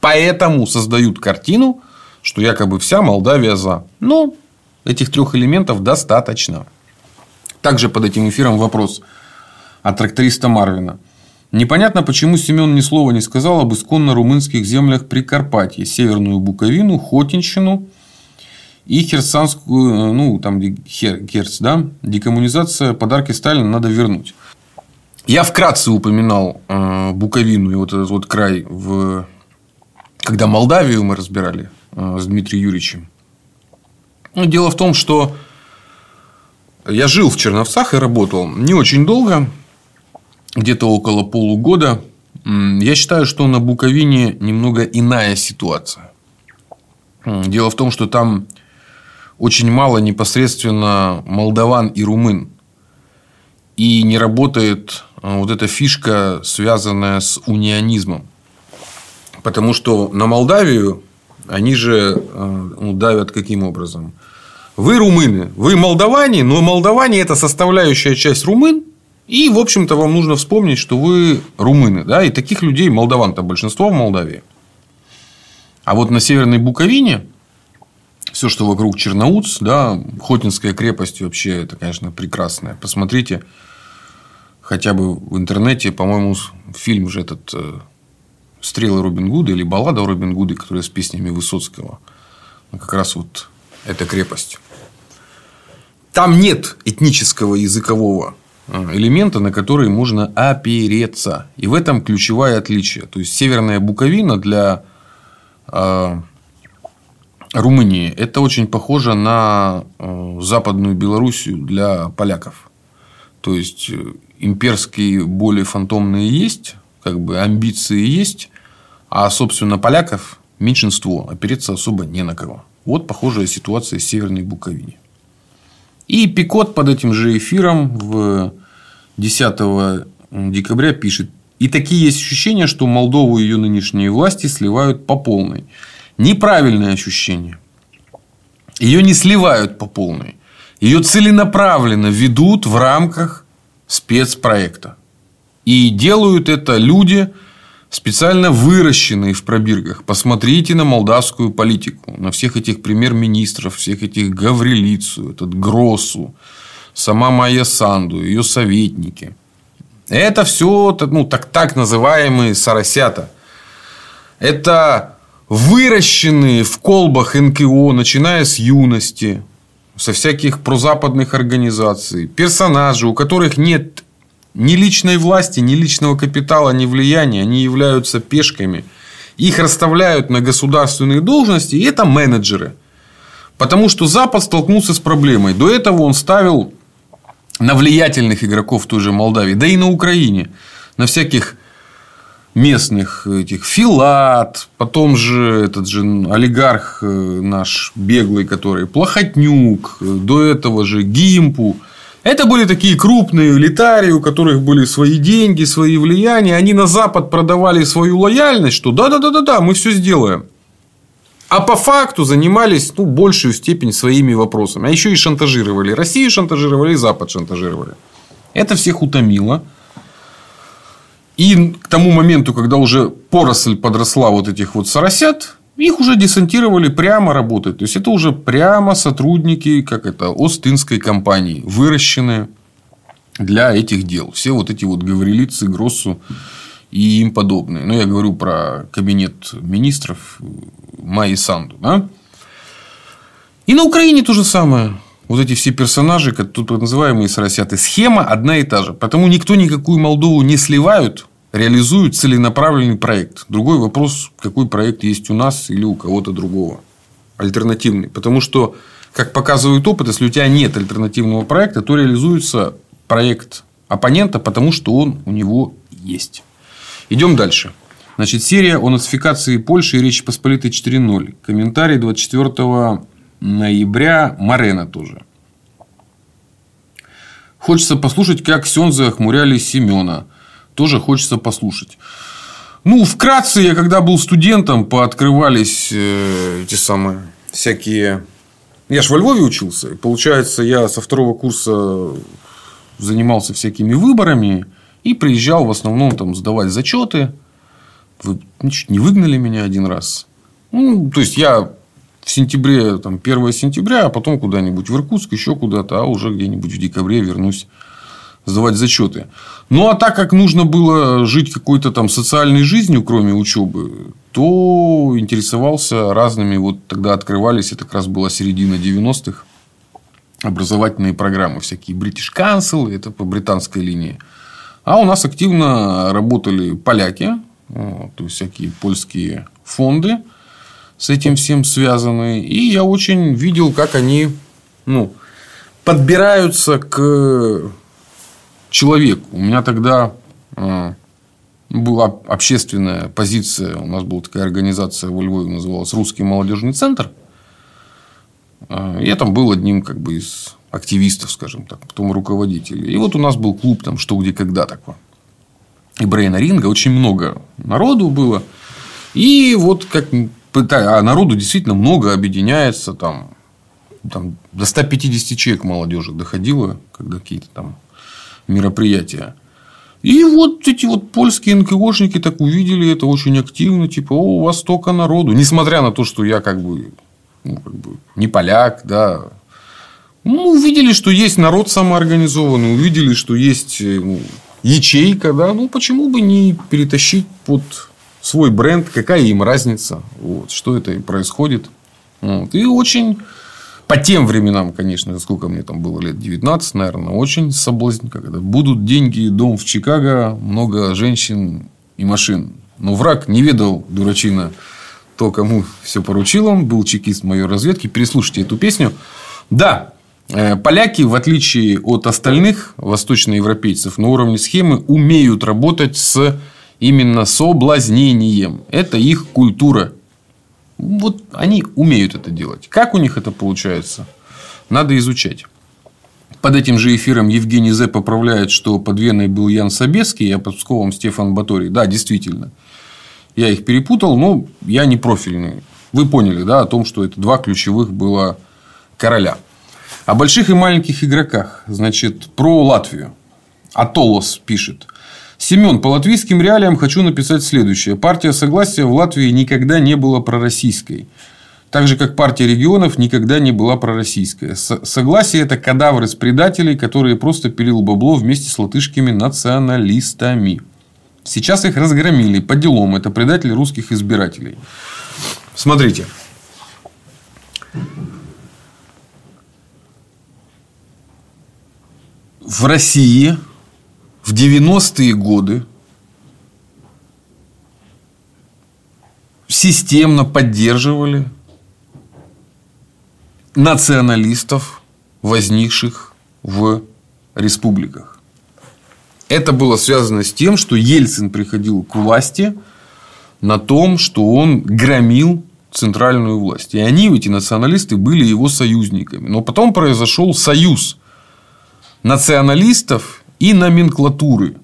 Поэтому создают картину, что якобы вся Молдавия за. Но этих трех элементов достаточно. Также под этим эфиром вопрос от тракториста Марвина. Непонятно, почему Семен ни слова не сказал об исконно румынских землях Прикарпатья, Северную Буковину, Хотинщину и Херсанскую, ну, там, Хер, Херц, да, декоммунизация, подарки Сталина надо вернуть. Я вкратце упоминал э, Буковину и вот этот вот край, в... когда Молдавию мы разбирали э, с Дмитрием Юрьевичем. Ну, дело в том, что я жил в Черновцах и работал не очень долго, где-то около полугода. Я считаю, что на Буковине немного иная ситуация. Дело в том, что там очень мало непосредственно молдаван и румын. И не работает а, вот эта фишка, связанная с унионизмом. Потому что на Молдавию они же а, ну, давят каким образом? Вы румыны, вы молдаване, но молдаване это составляющая часть румын. И, в общем-то, вам нужно вспомнить, что вы румыны. Да? И таких людей, молдаван-то большинство в Молдавии. А вот на Северной Буковине все, что вокруг Черноуц, да, Хотинская крепость вообще это, конечно, прекрасная. Посмотрите хотя бы в интернете, по-моему, фильм же этот э, «Стрелы Робин Гуда» или «Баллада Робин Гуде», которая с песнями Высоцкого. Ну, как раз вот эта крепость. Там нет этнического языкового э, элемента, на который можно опереться. И в этом ключевое отличие. То есть, Северная Буковина для э, Румынии это очень похоже на э, Западную Белоруссию для поляков. То есть, имперские боли фантомные есть, как бы амбиции есть, а, собственно, поляков меньшинство, опереться особо не на кого. Вот похожая ситуация в Северной Буковине. И Пикот под этим же эфиром в 10 декабря пишет. И такие есть ощущения, что Молдову и ее нынешние власти сливают по полной. Неправильное ощущение. Ее не сливают по полной. Ее целенаправленно ведут в рамках спецпроекта. И делают это люди, специально выращенные в пробирках. Посмотрите на молдавскую политику, на всех этих премьер-министров, всех этих Гаврилицу, этот Гросу, сама Майя Санду, ее советники. Это все ну, так, так называемые соросята. Это выращенные в колбах НКО, начиная с юности, со всяких прозападных организаций, персонажи, у которых нет ни личной власти, ни личного капитала, ни влияния, они являются пешками. Их расставляют на государственные должности, и это менеджеры. Потому что Запад столкнулся с проблемой. До этого он ставил на влиятельных игроков той же Молдавии, да и на Украине, на всяких местных этих Филат, потом же этот же олигарх э, наш беглый, который Плохотнюк, э, до этого же Гимпу. Это были такие крупные элитарии, у которых были свои деньги, свои влияния. Они на Запад продавали свою лояльность, что да-да-да-да, мы все сделаем. А по факту занимались ну, большую степень своими вопросами. А еще и шантажировали. Россию шантажировали, и Запад шантажировали. Это всех утомило. И к тому моменту, когда уже поросль подросла вот этих вот соросят, их уже десантировали прямо работать. То есть, это уже прямо сотрудники, как это, Остинской компании, выращенные для этих дел. Все вот эти вот Гаврилицы, Гроссу и им подобные. Но я говорю про кабинет министров Майи Санду. Да? И на Украине то же самое. Вот эти все персонажи, тут называемые соросяты, схема одна и та же. Потому никто никакую Молдову не сливают, реализуют целенаправленный проект. Другой вопрос, какой проект есть у нас или у кого-то другого. Альтернативный. Потому что, как показывает опыт, если у тебя нет альтернативного проекта, то реализуется проект оппонента, потому что он у него есть. Идем дальше. Значит, серия о нацификации Польши и Речи Посполитой 4.0. Комментарий 24 ноября. Марена тоже. Хочется послушать, как Сензы охмуряли Семена тоже хочется послушать. Ну, вкратце, я когда был студентом, пооткрывались э, эти самые всякие... Я ж во Львове учился. Получается, я со второго курса занимался всякими выборами и приезжал в основном там сдавать зачеты. Вы ничего, не выгнали меня один раз. Ну, то есть, я в сентябре, там, 1 сентября, а потом куда-нибудь в Иркутск, еще куда-то, а уже где-нибудь в декабре вернусь сдавать зачеты. Ну, а так как нужно было жить какой-то там социальной жизнью, кроме учебы, то интересовался разными. Вот тогда открывались, это как раз была середина 90-х, образовательные программы. Всякие British Council, это по британской линии. А у нас активно работали поляки, то есть всякие польские фонды с этим всем связаны. И я очень видел, как они ну, подбираются к человеку. У меня тогда а, была общественная позиция. У нас была такая организация во Львове, называлась Русский молодежный центр. А, я там был одним как бы из активистов, скажем так, потом руководителей. И вот у нас был клуб там что, где, когда такой. И Брейна Ринга. Очень много народу было. И вот как а народу действительно много объединяется там, там до 150 человек молодежи доходило, когда какие-то там мероприятия. И вот эти вот польские НКОшники так увидели это очень активно, типа, о, у вас столько народу. Несмотря на то, что я как бы, ну, как бы не поляк, да. Ну, увидели, что есть народ самоорганизованный, увидели, что есть э, ну, ячейка, да. Ну, почему бы не перетащить под свой бренд, какая им разница, вот, что это происходит. Вот. И очень по тем временам, конечно, сколько мне там было лет, 19, наверное, очень соблазн, когда будут деньги, дом в Чикаго, много женщин и машин. Но враг не ведал, дурачина, то, кому все поручил он, был чекист моей разведки. Переслушайте эту песню. Да, э, поляки, в отличие от остальных восточноевропейцев, на уровне схемы умеют работать с именно соблазнением. Это их культура. Вот они умеют это делать. Как у них это получается? Надо изучать. Под этим же эфиром Евгений Зе поправляет, что под Веной был Ян Собеский, а под Псковом Стефан Баторий. Да, действительно. Я их перепутал, но я не профильный. Вы поняли, да, о том, что это два ключевых было короля. О больших и маленьких игроках. Значит, про Латвию. Атолос пишет. Семен, по латвийским реалиям хочу написать следующее. Партия Согласия в Латвии никогда не была пророссийской. Так же, как партия регионов никогда не была пророссийская. Согласие – это кадавр из предателей, которые просто пилил бабло вместе с латышскими националистами. Сейчас их разгромили по делам. Это предатели русских избирателей. Смотрите. В России в 90-е годы системно поддерживали националистов, возникших в республиках. Это было связано с тем, что Ельцин приходил к власти на том, что он громил центральную власть. И они, эти националисты, были его союзниками. Но потом произошел союз националистов и номенклатуры.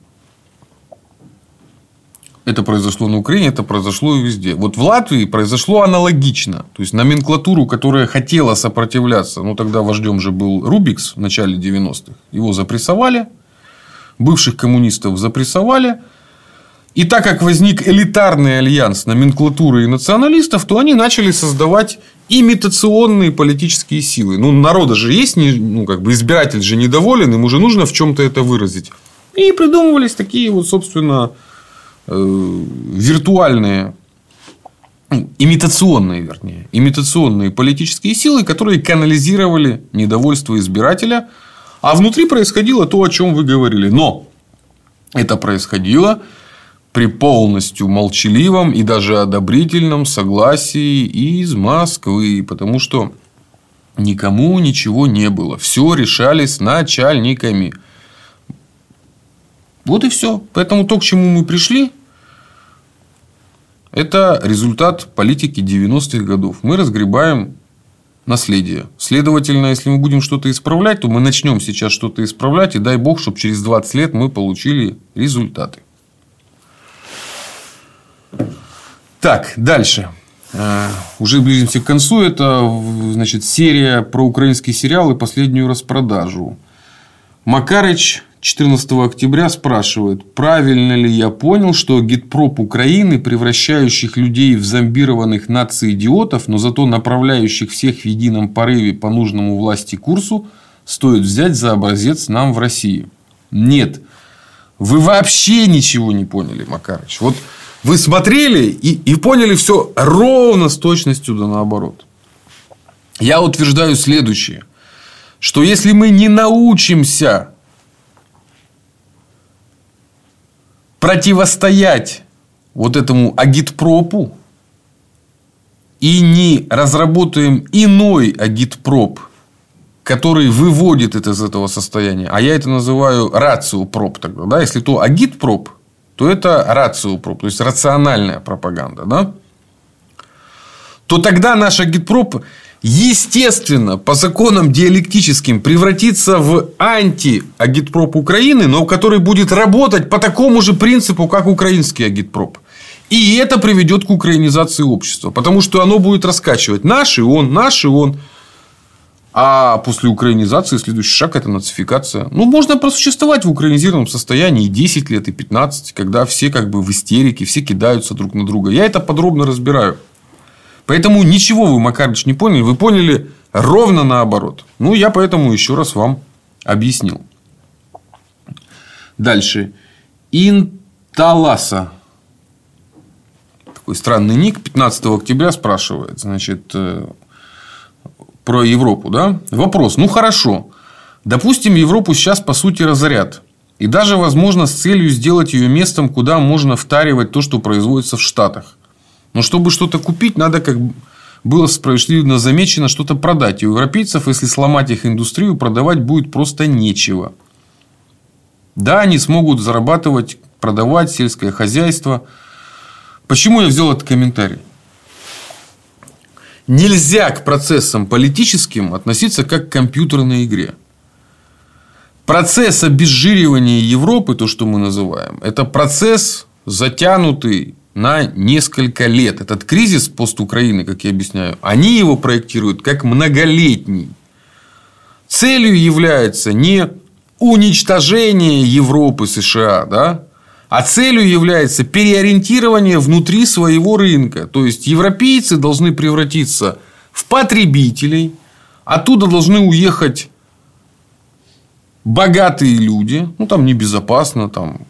Это произошло на Украине, это произошло и везде. Вот в Латвии произошло аналогично. То есть, номенклатуру, которая хотела сопротивляться, ну, тогда вождем же был Рубикс в начале 90-х. Его запрессовали. Бывших коммунистов запрессовали. И так как возник элитарный альянс номенклатуры и националистов, то они начали создавать имитационные политические силы. Ну, народа же есть, ну, как бы избиратель же недоволен, ему же нужно в чем-то это выразить. И придумывались такие вот, собственно, э, виртуальные, ну, имитационные, вернее, имитационные политические силы, которые канализировали недовольство избирателя, а внутри происходило то, о чем вы говорили. Но это происходило при полностью молчаливом и даже одобрительном согласии из Москвы, потому что никому ничего не было. Все решали с начальниками. Вот и все. Поэтому то, к чему мы пришли, это результат политики 90-х годов. Мы разгребаем наследие. Следовательно, если мы будем что-то исправлять, то мы начнем сейчас что-то исправлять, и дай бог, чтобы через 20 лет мы получили результаты. Так, дальше. Э, уже близимся к концу. Это значит, серия про украинские сериалы последнюю распродажу. Макарыч 14 октября спрашивает, правильно ли я понял, что гитпроп Украины, превращающих людей в зомбированных наций-идиотов, но зато направляющих всех в едином порыве по нужному власти курсу, стоит взять за образец нам в России? Нет. Вы вообще ничего не поняли, Макарыч. Вот вы смотрели и, и поняли все ровно с точностью да наоборот. Я утверждаю следующее. Что если мы не научимся противостоять вот этому агитпропу и не разработаем иной агитпроп который выводит это из этого состояния. А я это называю рацио проб тогда. Да? Если то агитпроп, то это рацио проб, то есть рациональная пропаганда. Да? То тогда наш агитпроп естественно, по законам диалектическим превратится в анти-агитпроп Украины, но который будет работать по такому же принципу, как украинский агитпроп. И это приведет к украинизации общества. Потому что оно будет раскачивать наш и он, наш и он. А после украинизации следующий шаг – это нацификация. Ну, можно просуществовать в украинизированном состоянии и 10 лет, и 15, когда все как бы в истерике, все кидаются друг на друга. Я это подробно разбираю. Поэтому ничего вы, Макарыч, не поняли. Вы поняли ровно наоборот. Ну, я поэтому еще раз вам объяснил. Дальше. Инталаса. Такой странный ник. 15 октября спрашивает. Значит, э, про Европу. Да? Вопрос. Ну, хорошо. Допустим, Европу сейчас, по сути, разорят. И даже, возможно, с целью сделать ее местом, куда можно втаривать то, что производится в Штатах. Но чтобы что-то купить, надо, как было справедливо замечено, что-то продать. И у европейцев, если сломать их индустрию, продавать будет просто нечего. Да, они смогут зарабатывать, продавать сельское хозяйство. Почему я взял этот комментарий? Нельзя к процессам политическим относиться как к компьютерной игре. Процесс обезжиривания Европы, то, что мы называем, это процесс затянутый на несколько лет. Этот кризис постукраины, как я объясняю, они его проектируют как многолетний. Целью является не уничтожение Европы, США, да, а целью является переориентирование внутри своего рынка. То есть, европейцы должны превратиться в потребителей, оттуда должны уехать богатые люди, ну там небезопасно, там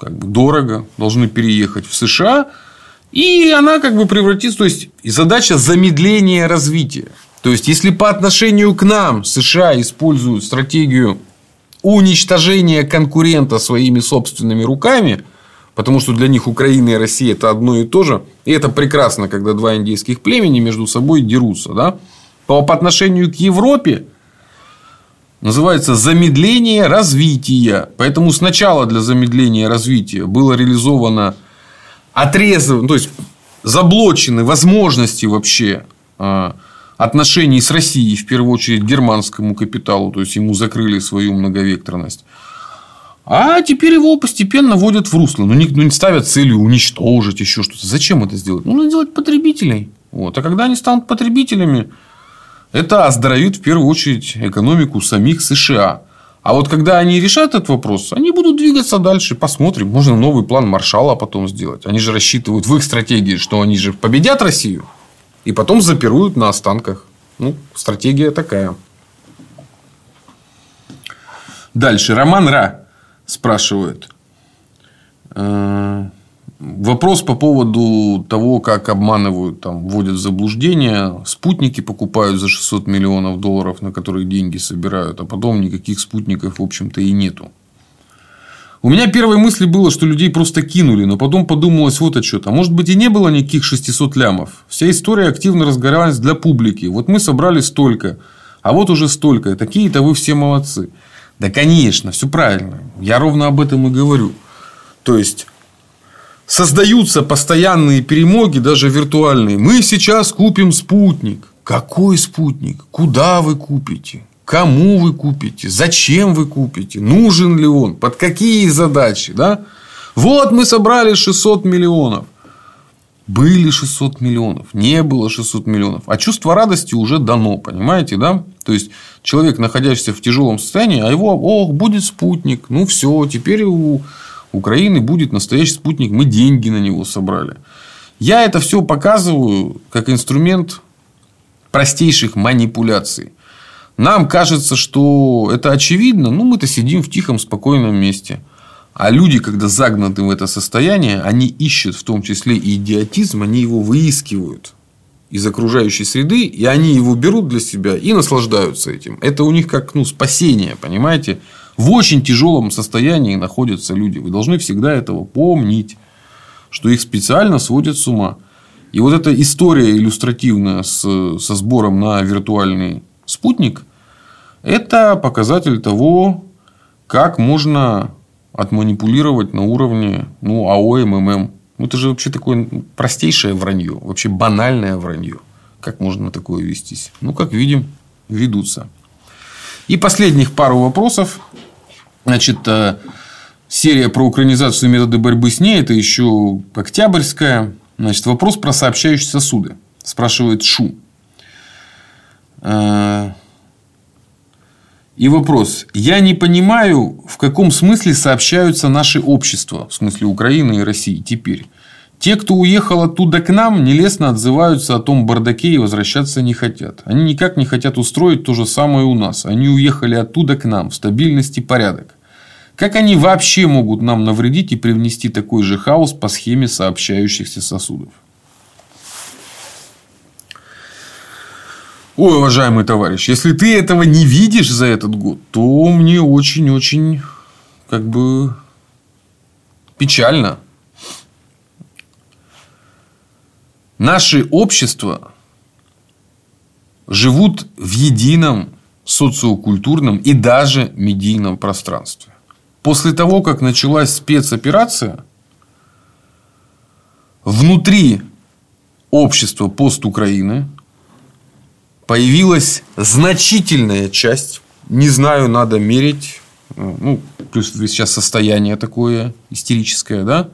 как бы дорого, должны переехать в США, и она как бы превратится, то есть и задача замедления развития. То есть, если по отношению к нам США используют стратегию уничтожения конкурента своими собственными руками, потому что для них Украина и Россия это одно и то же, и это прекрасно, когда два индейских племени между собой дерутся, да? то по отношению к Европе называется замедление развития. Поэтому сначала для замедления развития было реализовано отрезано, то есть заблочены возможности вообще а, отношений с Россией, в первую очередь германскому капиталу, то есть ему закрыли свою многовекторность. А теперь его постепенно вводят в русло. Ну, не, ну, не ставят целью уничтожить еще что-то. Зачем это сделать? Ну, надо делать потребителей. Вот. А когда они станут потребителями, это оздоровит в первую очередь экономику самих США. А вот когда они решат этот вопрос, они будут двигаться дальше. Посмотрим. Можно новый план Маршала потом сделать. Они же рассчитывают в их стратегии, что они же победят Россию. И потом запируют на останках. Ну, стратегия такая. Дальше. Роман Ра спрашивает. Э, Вопрос по поводу того, как обманывают, там, вводят в заблуждение. Спутники покупают за 600 миллионов долларов, на которые деньги собирают, а потом никаких спутников, в общем-то, и нету. У меня первой мысли было, что людей просто кинули, но потом подумалось вот о чем. А может быть и не было никаких 600 лямов. Вся история активно разгоралась для публики. Вот мы собрали столько, а вот уже столько. Такие-то вы все молодцы. Да, конечно, все правильно. Я ровно об этом и говорю. То есть, создаются постоянные перемоги, даже виртуальные. Мы сейчас купим спутник. Какой спутник? Куда вы купите? Кому вы купите? Зачем вы купите? Нужен ли он? Под какие задачи? Да? Вот мы собрали 600 миллионов. Были 600 миллионов, не было 600 миллионов. А чувство радости уже дано, понимаете, да? То есть, человек, находящийся в тяжелом состоянии, а его, ох, будет спутник. Ну, все, теперь у Украины будет настоящий спутник, мы деньги на него собрали. Я это все показываю как инструмент простейших манипуляций. Нам кажется, что это очевидно, ну мы-то сидим в тихом, спокойном месте. А люди, когда загнаны в это состояние, они ищут в том числе и идиотизм, они его выискивают из окружающей среды, и они его берут для себя и наслаждаются этим. Это у них как ну, спасение, понимаете? В очень тяжелом состоянии находятся люди. Вы должны всегда этого помнить, что их специально сводят с ума. И вот эта история иллюстративная с, со сбором на виртуальный спутник, Это показатель того, как можно отманипулировать на уровне ну, АО, МММ. Ну, это же вообще такое простейшее вранье, вообще банальное вранье. Как можно на такое вестись? Ну, как видим, ведутся. И последних пару вопросов. Значит, э, серия про украинизацию и методы борьбы с ней. Это еще октябрьская. Значит, вопрос про сообщающие сосуды. Спрашивает Шу. И вопрос. Я не понимаю, в каком смысле сообщаются наши общества, в смысле Украины и России теперь. Те, кто уехал оттуда к нам, нелестно отзываются о том бардаке и возвращаться не хотят. Они никак не хотят устроить то же самое у нас. Они уехали оттуда к нам в стабильность и порядок. Как они вообще могут нам навредить и привнести такой же хаос по схеме сообщающихся сосудов? Ой, уважаемый товарищ, если ты этого не видишь за этот год, то мне очень-очень как бы печально. Наши общества живут в едином социокультурном и даже медийном пространстве. После того, как началась спецоперация, внутри общества пост Украины появилась значительная часть, не знаю, надо мерить, ну, плюс сейчас состояние такое истерическое, да,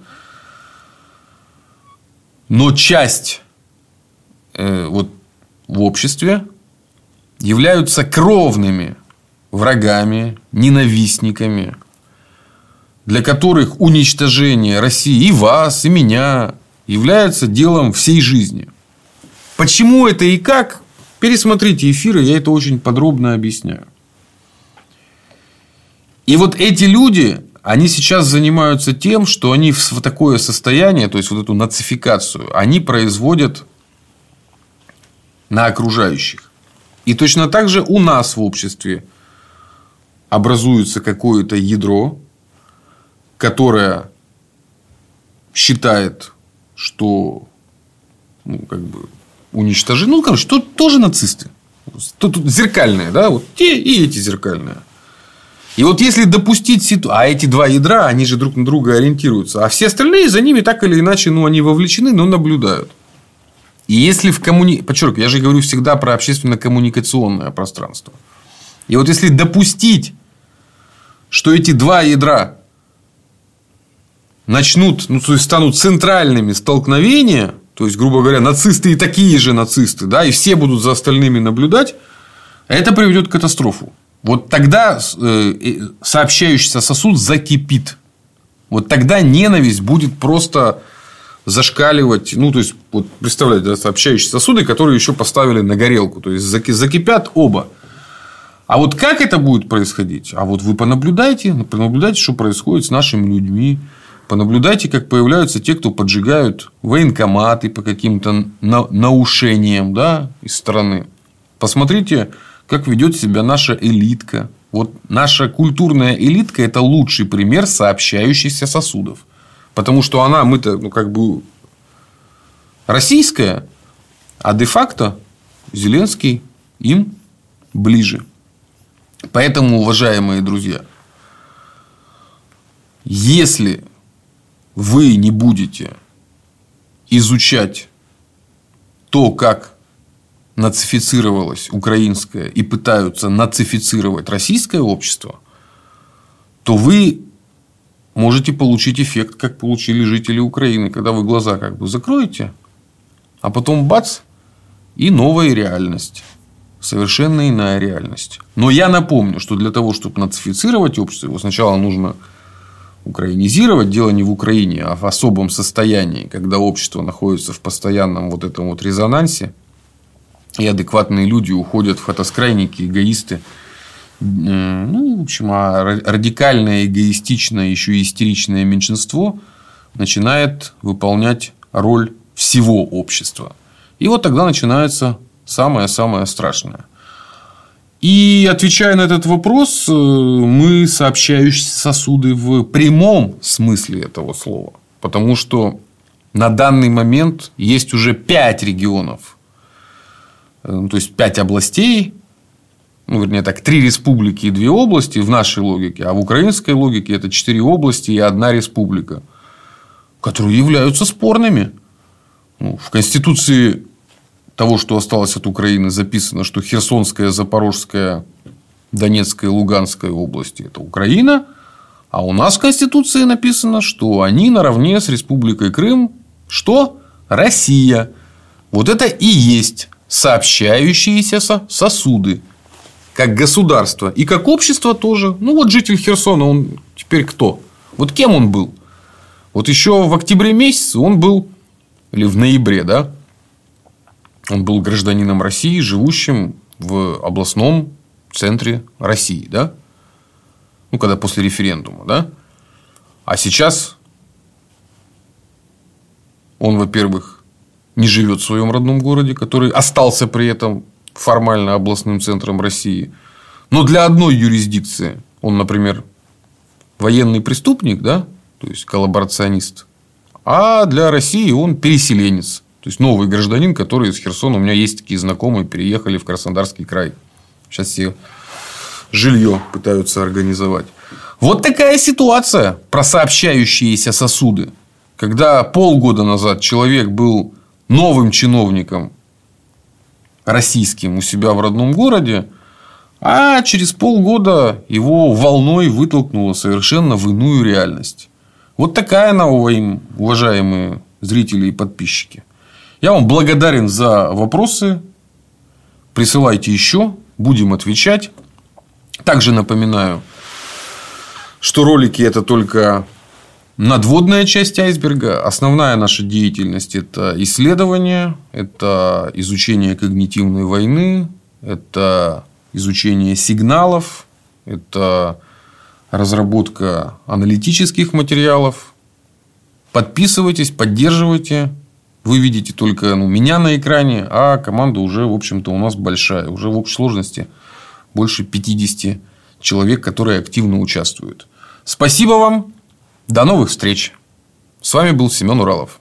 но часть э, вот в обществе являются кровными врагами, ненавистниками, для которых уничтожение России и вас, и меня является делом всей жизни. Почему это и как, Пересмотрите эфиры, я это очень подробно объясняю. И вот эти люди, они сейчас занимаются тем, что они в такое состояние, то есть вот эту нацификацию, они производят на окружающих. И точно так же у нас в обществе образуется какое-то ядро, которое считает, что ну, как бы уничтожены. Ну, короче, тут тоже нацисты. Тут, тут зеркальные, да, вот те и эти зеркальные. И вот если допустить ситуацию, а эти два ядра, они же друг на друга ориентируются, а все остальные за ними так или иначе, ну, они вовлечены, но наблюдают. И если в коммуни... Подчеркиваю, я же говорю всегда про общественно-коммуникационное пространство. И вот если допустить, что эти два ядра начнут, ну, то есть станут центральными столкновения, то есть, грубо говоря, нацисты и такие же нацисты, да, и все будут за остальными наблюдать, это приведет к катастрофу. Вот тогда э, сообщающийся сосуд закипит. Вот тогда ненависть будет просто зашкаливать. Ну, то есть, вот представляете, да, сообщающие сосуды, которые еще поставили на горелку. То есть, закипят оба. А вот как это будет происходить? А вот вы понаблюдайте, понаблюдайте, что происходит с нашими людьми. Понаблюдайте, как появляются те, кто поджигают военкоматы по каким-то наушениям да, из страны. Посмотрите, как ведет себя наша элитка. Вот наша культурная элитка – это лучший пример сообщающихся сосудов. Потому что она, мы-то, ну, как бы российская, а де-факто Зеленский им ближе. Поэтому, уважаемые друзья, если вы не будете изучать то, как нацифицировалось украинское и пытаются нацифицировать российское общество, то вы можете получить эффект, как получили жители Украины, когда вы глаза как бы закроете, а потом бац, и новая реальность. Совершенно иная реальность. Но я напомню, что для того, чтобы нацифицировать общество, его сначала нужно украинизировать. Дело не в Украине, а в особом состоянии, когда общество находится в постоянном вот этом вот резонансе, и адекватные люди уходят в фотоскрайники, эгоисты. Ну, в общем, а радикальное, эгоистичное, еще и истеричное меньшинство начинает выполнять роль всего общества. И вот тогда начинается самое-самое страшное. И отвечая на этот вопрос, э, мы сообщающиеся сосуды в прямом смысле этого слова. Потому что на данный момент есть уже пять регионов, э, то есть пять областей, ну, вернее так, три республики и две области в нашей логике, а в украинской логике это четыре области и одна республика, которые являются спорными. Ну, в Конституции того, что осталось от Украины, записано, что Херсонская, Запорожская, Донецкая Луганская области – это Украина, а у нас в Конституции написано, что они наравне с Республикой Крым – что? Россия. Вот это и есть сообщающиеся сосуды. Как государство и как общество тоже. Ну, вот житель Херсона, он теперь кто? Вот кем он был? Вот еще в октябре месяце он был, или в ноябре, да, он был гражданином России, живущим в областном центре России, да? Ну, когда после референдума, да? А сейчас он, во-первых, не живет в своем родном городе, который остался при этом формально областным центром России. Но для одной юрисдикции он, например, военный преступник, да, то есть коллаборационист, а для России он переселенец. То есть новый гражданин, который из Херсона, у меня есть такие знакомые, переехали в Краснодарский край. Сейчас все жилье пытаются организовать. Вот такая ситуация про сообщающиеся сосуды. Когда полгода назад человек был новым чиновником российским у себя в родном городе, а через полгода его волной вытолкнуло совершенно в иную реальность. Вот такая она, уважаемые зрители и подписчики. Я вам благодарен за вопросы. Присылайте еще, будем отвечать. Также напоминаю, что ролики это только надводная часть айсберга. Основная наша деятельность – это исследование, это изучение когнитивной войны, это изучение сигналов, это разработка аналитических материалов. Подписывайтесь, поддерживайте. Вы видите только ну, меня на экране, а команда уже, в общем-то, у нас большая. Уже в общей сложности больше 50 человек, которые активно участвуют. Спасибо вам. До новых встреч. С вами был Семен Уралов.